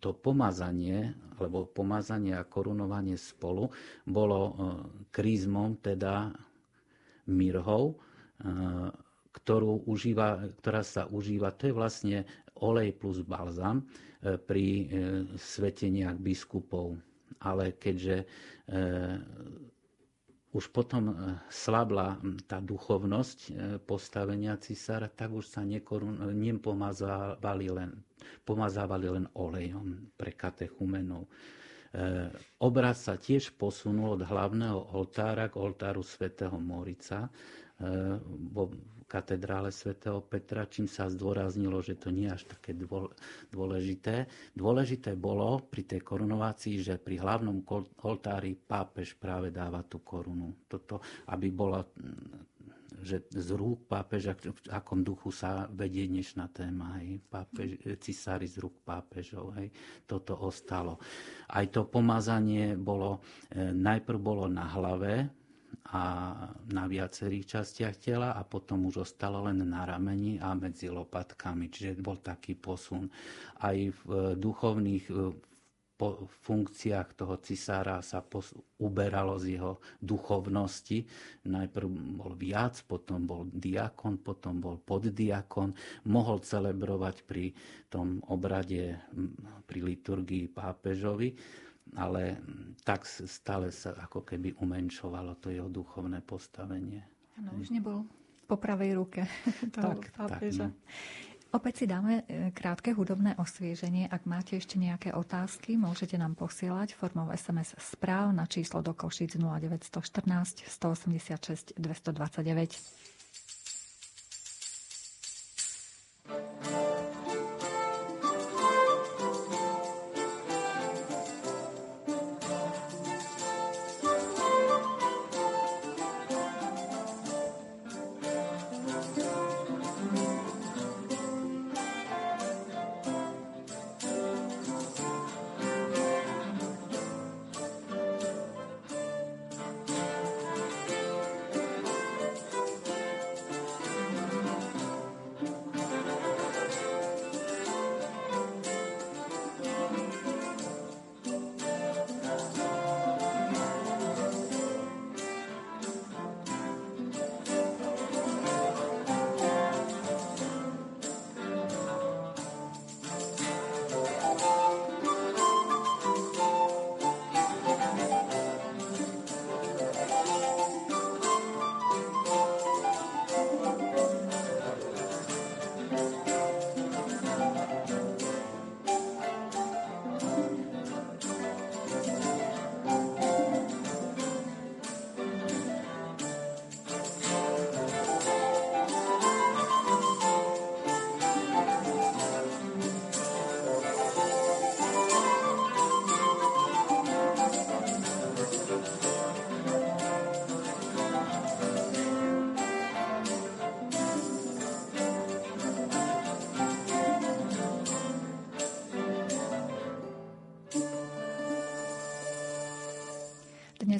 to pomazanie, alebo pomazanie a korunovanie spolu bolo e, krízmom, teda mirhou, e, ktorú užíva, ktorá sa užíva, to je vlastne olej plus balzam, pri e, sveteniach biskupov. Ale keďže e, už potom e, slabla tá duchovnosť postavenia cisára, tak už sa nekorun, nepomazávali len, pomazávali len olejom pre katechumenov. Obraz sa tiež posunul od hlavného oltára k oltáru svätého Morica vo katedrále svätého Petra, čím sa zdôraznilo, že to nie je až také dôležité. Dôležité bolo pri tej korunovácii, že pri hlavnom oltári pápež práve dáva tú korunu. Toto, aby bola že z rúk pápeža, v akom duchu sa vedie dnešná téma, hej, pápež, cisári z rúk pápežov, hej, toto ostalo. Aj to pomazanie bolo, e, najprv bolo na hlave, a na viacerých častiach tela a potom už ostalo len na rameni a medzi lopatkami. Čiže bol taký posun. Aj v e, duchovných e, po funkciách toho cisára sa pos- uberalo z jeho duchovnosti. Najprv bol viac, potom bol diakon, potom bol poddiakon. Mohol celebrovať pri tom obrade, pri liturgii pápežovi ale tak stále sa ako keby umenšovalo to jeho duchovné postavenie. Ano, už nebol po pravej ruke toho tak, pápeža. Tak, no. Opäť si dáme e, krátke hudobné osvieženie. Ak máte ešte nejaké otázky, môžete nám posielať formou SMS správ na číslo do Košic 0914 186 229.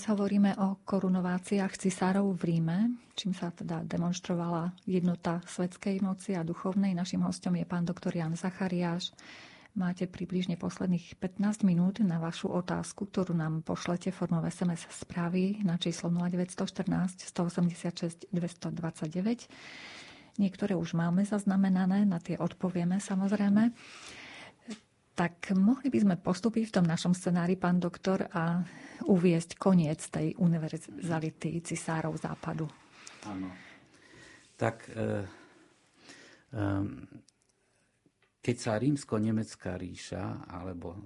Dnes hovoríme o korunováciách cisárov v Ríme, čím sa teda demonstrovala jednota svetskej moci a duchovnej. Našim hostom je pán doktor Jan Zachariáš. Máte približne posledných 15 minút na vašu otázku, ktorú nám pošlete formou SMS správy na číslo 0914 186 229. Niektoré už máme zaznamenané, na tie odpovieme samozrejme. Tak mohli by sme postúpiť v tom našom scenári, pán doktor, a uviesť koniec tej univerzality cisárov západu. Áno. Tak e, e, keď sa rímsko-nemecká ríša alebo e,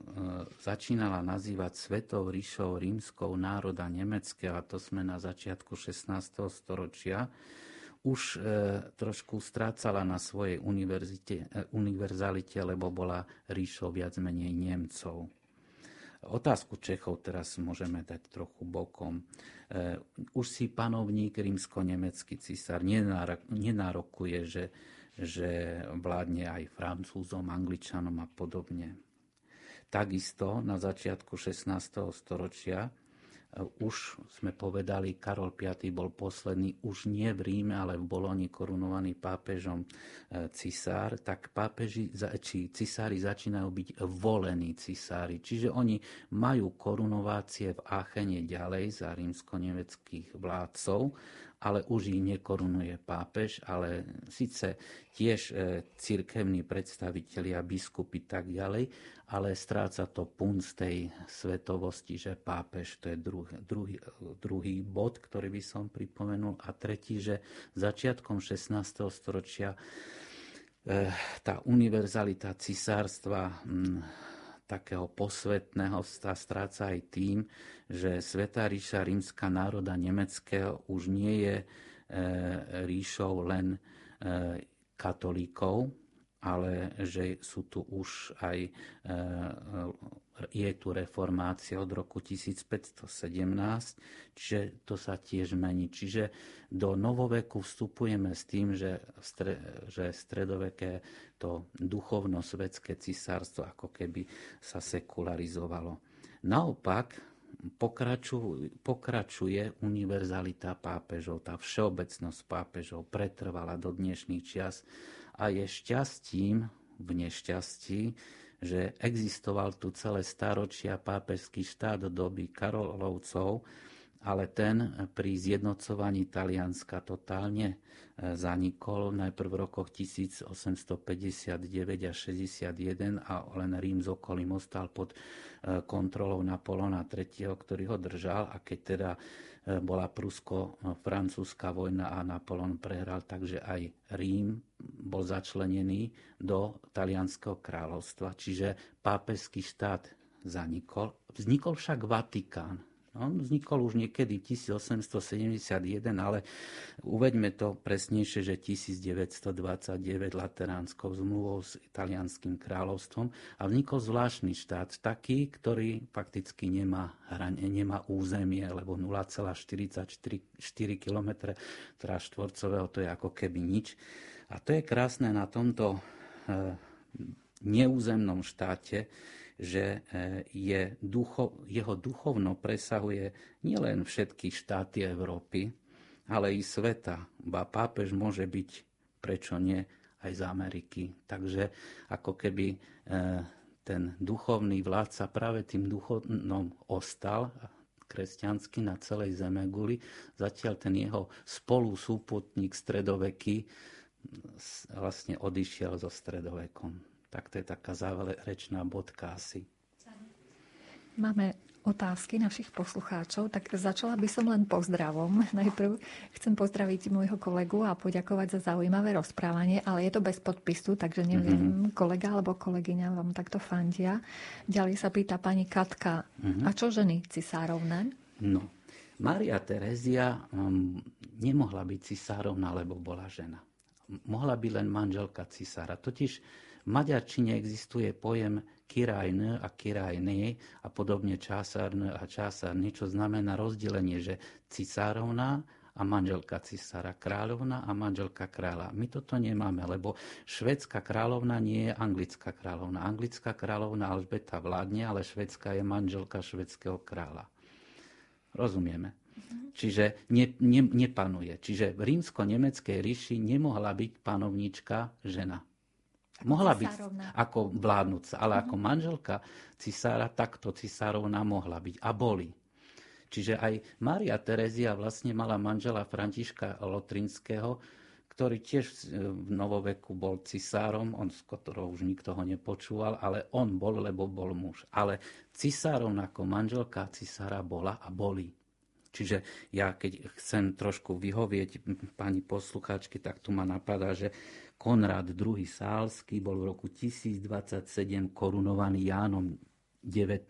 začínala nazývať svetou ríšou rímskou národa nemeckého, a to sme na začiatku 16. storočia, už e, trošku strácala na svojej univerzite, e, univerzalite, lebo bola ríšou viac menej Nemcov. Otázku Čechov teraz môžeme dať trochu bokom. E, už si panovník rímsko-nemecký cisár nenárokuje, že, že vládne aj Francúzom, Angličanom a podobne. Takisto na začiatku 16. storočia už sme povedali, Karol V bol posledný už nie v Ríme, ale v Boloni korunovaný pápežom e, cisár, tak pápeži, či cisári začínajú byť volení cisári. Čiže oni majú korunovácie v Áchene ďalej za rímsko-nemeckých vládcov, ale už ich nekorunuje pápež, ale síce tiež e, cirkevní predstavitelia, biskupy tak ďalej, ale stráca to punt z tej svetovosti, že pápež, to je druhý, druhý, druhý bod, ktorý by som pripomenul. A tretí, že začiatkom 16. storočia e, tá univerzalita cisárstva takého posvetného sa stráca aj tým, že Sveta ríša rímska národa nemeckého už nie je e, ríšou len e, katolíkov, ale že sú tu už aj e, je tu reformácia od roku 1517, čiže to sa tiež mení. Čiže do novoveku vstupujeme s tým, že, stre, že stredoveké to duchovno-svetské cisárstvo ako keby sa sekularizovalo. Naopak, pokračuje, pokračuje univerzalita pápežov, tá všeobecnosť pápežov pretrvala do dnešných čias a je šťastím v nešťastí, že existoval tu celé staročia pápežský štát do doby Karolovcov, ale ten pri zjednocovaní Talianska totálne e, zanikol najprv v rokoch 1859 a 61 a len Rím z okolím ostal pod e, kontrolou Napoleona III, ktorý ho držal a keď teda e, bola prusko-francúzska vojna a Napoleon prehral, takže aj Rím bol začlenený do talianského kráľovstva, čiže pápežský štát zanikol. Vznikol však Vatikán. On vznikol už niekedy 1871, ale uveďme to presnejšie, že 1929 Lateránskou zmluvou s italianským kráľovstvom a vznikol zvláštny štát, taký, ktorý fakticky nemá, hrane, nemá územie, lebo 0,44 km štvorcového to je ako keby nič. A to je krásne na tomto eh, neúzemnom štáte, že e, je ducho, jeho duchovno presahuje nielen všetky štáty Európy, ale i sveta. Ba pápež môže byť, prečo nie, aj z Ameriky. Takže ako keby e, ten duchovný vládca práve tým duchovnom ostal kresťansky na celej zeme guli. Zatiaľ ten jeho spolu súputník stredoveký vlastne odišiel so stredovekom. Tak to je taká záverečná bodka asi. Máme otázky našich poslucháčov, tak začala by som len pozdravom. Najprv chcem pozdraviť môjho kolegu a poďakovať za zaujímavé rozprávanie, ale je to bez podpisu, takže neviem, mm-hmm. kolega alebo kolegyňa vám takto fandia. Ďalej sa pýta pani Katka, mm-hmm. a čo ženy cisárovné? No, Maria Terezia um, nemohla byť cisárovna, lebo bola žena. Mohla by len manželka cisára. Totiž v maďarčine existuje pojem kirajn a kirajny a podobne čásarn a čásarny, čo znamená rozdelenie, že cisárovná a manželka cisára, kráľovna a manželka kráľa. My toto nemáme, lebo švedská kráľovna nie je anglická kráľovna. Anglická kráľovna Alžbeta vládne, ale švedská je manželka švedského kráľa. Rozumieme. Čiže ne, ne, nepanuje. Čiže v rímsko-nemeckej ríši nemohla byť panovnička žena. Mohla byť ako vládnúca, ale ako manželka cisára takto cisárovna mohla byť. A boli. Čiže aj Mária Terezia vlastne mala manžela Františka Lotrinského, ktorý tiež v novoveku bol cisárom, on z ktorého už nikto ho nepočúval, ale on bol, lebo bol muž. Ale cisárom ako manželka cisára bola a boli. Čiže ja keď chcem trošku vyhovieť pani poslucháčky, tak tu ma napadá, že Konrad II. Sálsky bol v roku 1027 korunovaný Jánom 19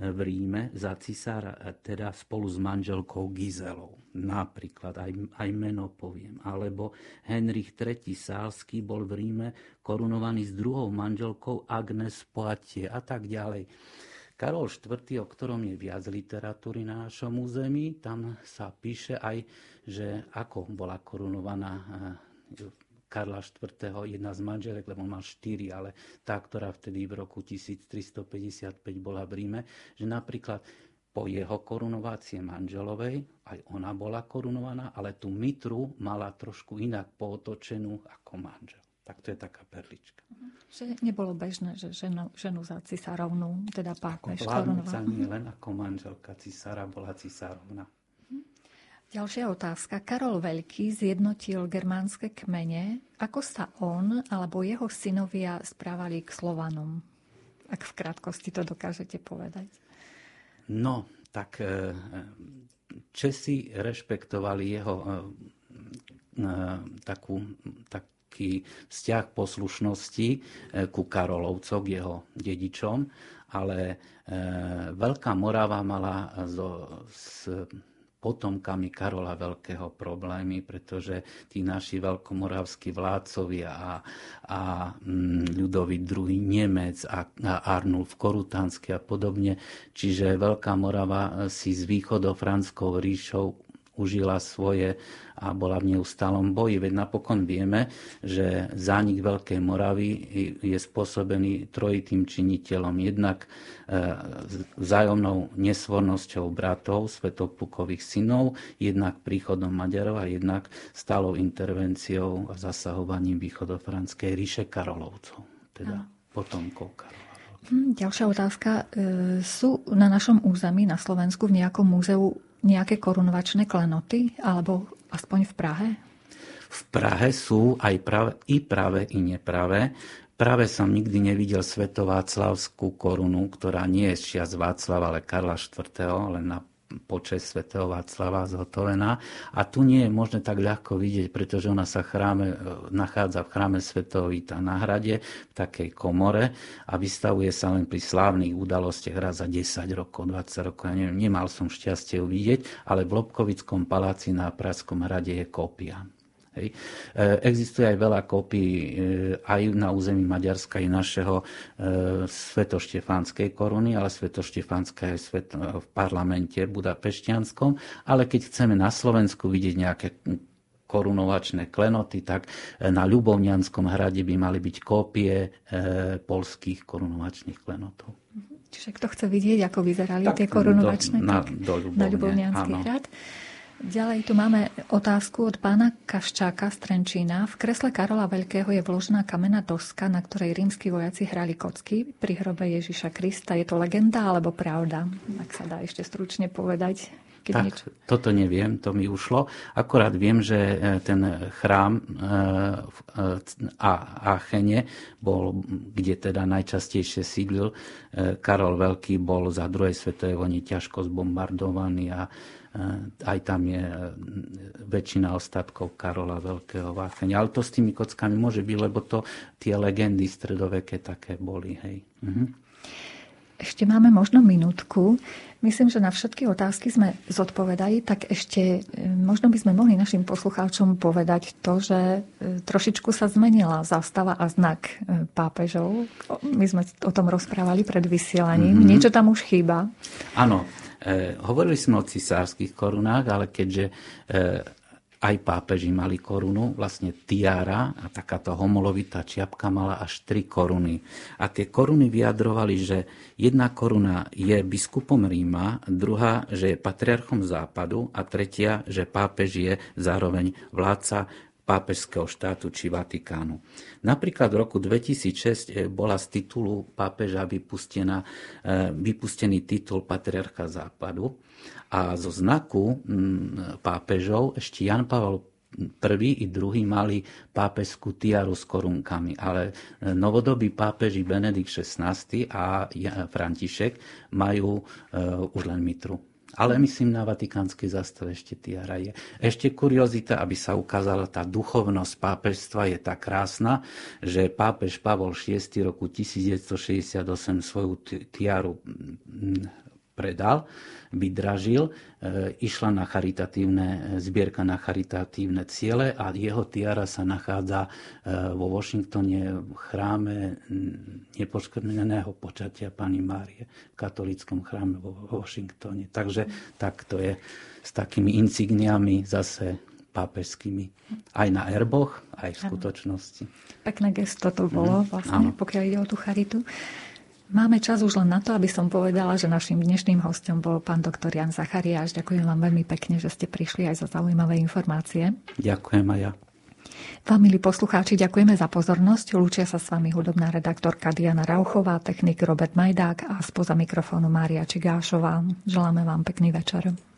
v Ríme za cisára, teda spolu s manželkou Gizelou. Napríklad, aj, aj meno poviem. Alebo Henrich III. Sálsky bol v Ríme korunovaný s druhou manželkou Agnes Poatie a tak ďalej. Karol IV., o ktorom je viac literatúry na našom území, tam sa píše aj, že ako bola korunovaná eh, Karla IV., jedna z manželek, lebo mal štyri, ale tá, ktorá vtedy v roku 1355 bola v Ríme, že napríklad po jeho korunovácie manželovej, aj ona bola korunovaná, ale tú mitru mala trošku inak pootočenú ako manžel. Tak to je taká perlička. Mhm. Že nebolo bežné, že ženu, ženu za cisárovnú, teda pápež korunovala. nie len ako manželka cisára bola cisárovna. Ďalšia otázka. Karol Veľký zjednotil germánske kmene. Ako sa on alebo jeho synovia správali k Slovanom? Ak v krátkosti to dokážete povedať. No, tak e, Česi rešpektovali jeho e, e, takú, taký vzťah poslušnosti ku Karolovcov, k jeho dedičom, ale Veľká Morava mala zo, s potomkami Karola Veľkého problémy, pretože tí naši veľkomoravskí vládcovia a, a mm, ľudový druhý Nemec a, a Arnulf Korutánsky a podobne, čiže Veľká Morava si s východofranskou ríšou užila svoje a bola v neustálom boji. Veď napokon vieme, že zánik Veľkej Moravy je spôsobený trojitým činiteľom. Jednak e, vzájomnou nesvornosťou bratov, svetoplukových synov, jednak príchodom Maďarov a jednak stálou intervenciou a zasahovaním východofranskej ríše Karolovcov, teda potomkov Karolov. Hm, ďalšia otázka. E, sú na našom území, na Slovensku, v nejakom múzeu nejaké korunovačné klenoty, alebo aspoň v Prahe? V Prahe sú aj práve, i práve, i nepravé. Práve som nikdy nevidel svetováclavskú korunu, ktorá nie je z Václava, ale Karla IV., len na počas svätého Václava zhotovená. A tu nie je možné tak ľahko vidieť, pretože ona sa chráme, e, nachádza v chráme svätého Víta na hrade, v takej komore a vystavuje sa len pri slávnych udalostiach raz za 10 rokov, 20 rokov. Ja neviem, nemal som šťastie ju vidieť, ale v Lobkovickom paláci na Pražskom hrade je kópia. Hej. E, existuje aj veľa kópií e, aj na území Maďarska i našeho e, svetoštefánskej koruny, ale svetoštefánska je svet, v parlamente budapešťanskom. Ale keď chceme na Slovensku vidieť nejaké korunovačné klenoty, tak na Ľubovňanskom hrade by mali byť kópie polských korunovačných klenotov. Čiže kto chce vidieť, ako vyzerali tak tie korunovačné, do, na, do Ľubovne, na Ľubovňanský hrad. Ďalej tu máme otázku od pána Kaščáka z Trenčína. V kresle Karola Veľkého je vložená kamená doska, na ktorej rímsky vojaci hrali kocky pri hrobe Ježiša Krista. Je to legenda alebo pravda? Ak sa dá ešte stručne povedať. Keď tak, niečo... toto neviem, to mi ušlo. Akorát viem, že e, ten chrám e, v e, Achene bol, kde teda najčastejšie sídlil Karol Veľký, bol za druhej svetovej vojny ťažko zbombardovaný a aj tam je e, väčšina ostatkov Karola Veľkého váchenia. Ale to s tými kockami môže byť, lebo to tie legendy stredoveké také boli. Hej. Mhm. Ešte máme možno minútku. Myslím, že na všetky otázky sme zodpovedali, tak ešte e, možno by sme mohli našim poslucháčom povedať to, že e, trošičku sa zmenila zástava a znak pápežov. My sme o tom rozprávali pred vysielaním. Mm-hmm. Niečo tam už chýba. Áno, hovorili sme o cisárskych korunách, ale keďže e, aj pápeži mali korunu, vlastne tiara a takáto homolovitá čiapka mala až tri koruny. A tie koruny vyjadrovali, že jedna koruna je biskupom Ríma, druhá, že je patriarchom západu a tretia, že pápež je zároveň vládca pápežského štátu či Vatikánu. Napríklad v roku 2006 eh, bola z titulu pápeža vypustená, eh, vypustený titul patriarcha západu a zo znaku mm, pápežov ešte Jan Pavel prvý i druhý mali pápežskú tiaru s korunkami, ale e, novodobí pápeži Benedikt XVI a František majú už len mitru. Ale myslím, na vatikánskej zastave ešte tiara je. Ešte kuriozita, aby sa ukázala tá duchovnosť pápežstva je tak krásna, že pápež Pavol VI roku 1968 svoju tiaru predal, vydražil, e, išla na charitatívne, zbierka na charitatívne ciele a jeho tiara sa nachádza e, vo Washingtone v chráme nepoškrneného počatia Pani Márie v katolickom chráme vo Washingtone. Takže tak to je s takými insigniami zase pápežskými. Aj na erboch, aj v skutočnosti. Pekné gesto to bolo, mhm. vlastne, pokiaľ ide o tú charitu. Máme čas už len na to, aby som povedala, že našim dnešným hostom bol pán doktor Jan Zachariáš. Ďakujem vám veľmi pekne, že ste prišli aj za zaujímavé informácie. Ďakujem aj ja. Vám, milí poslucháči, ďakujeme za pozornosť. Lúčia sa s vami hudobná redaktorka Diana Rauchová, technik Robert Majdák a spoza mikrofónu Mária Čigášová. Želáme vám pekný večer.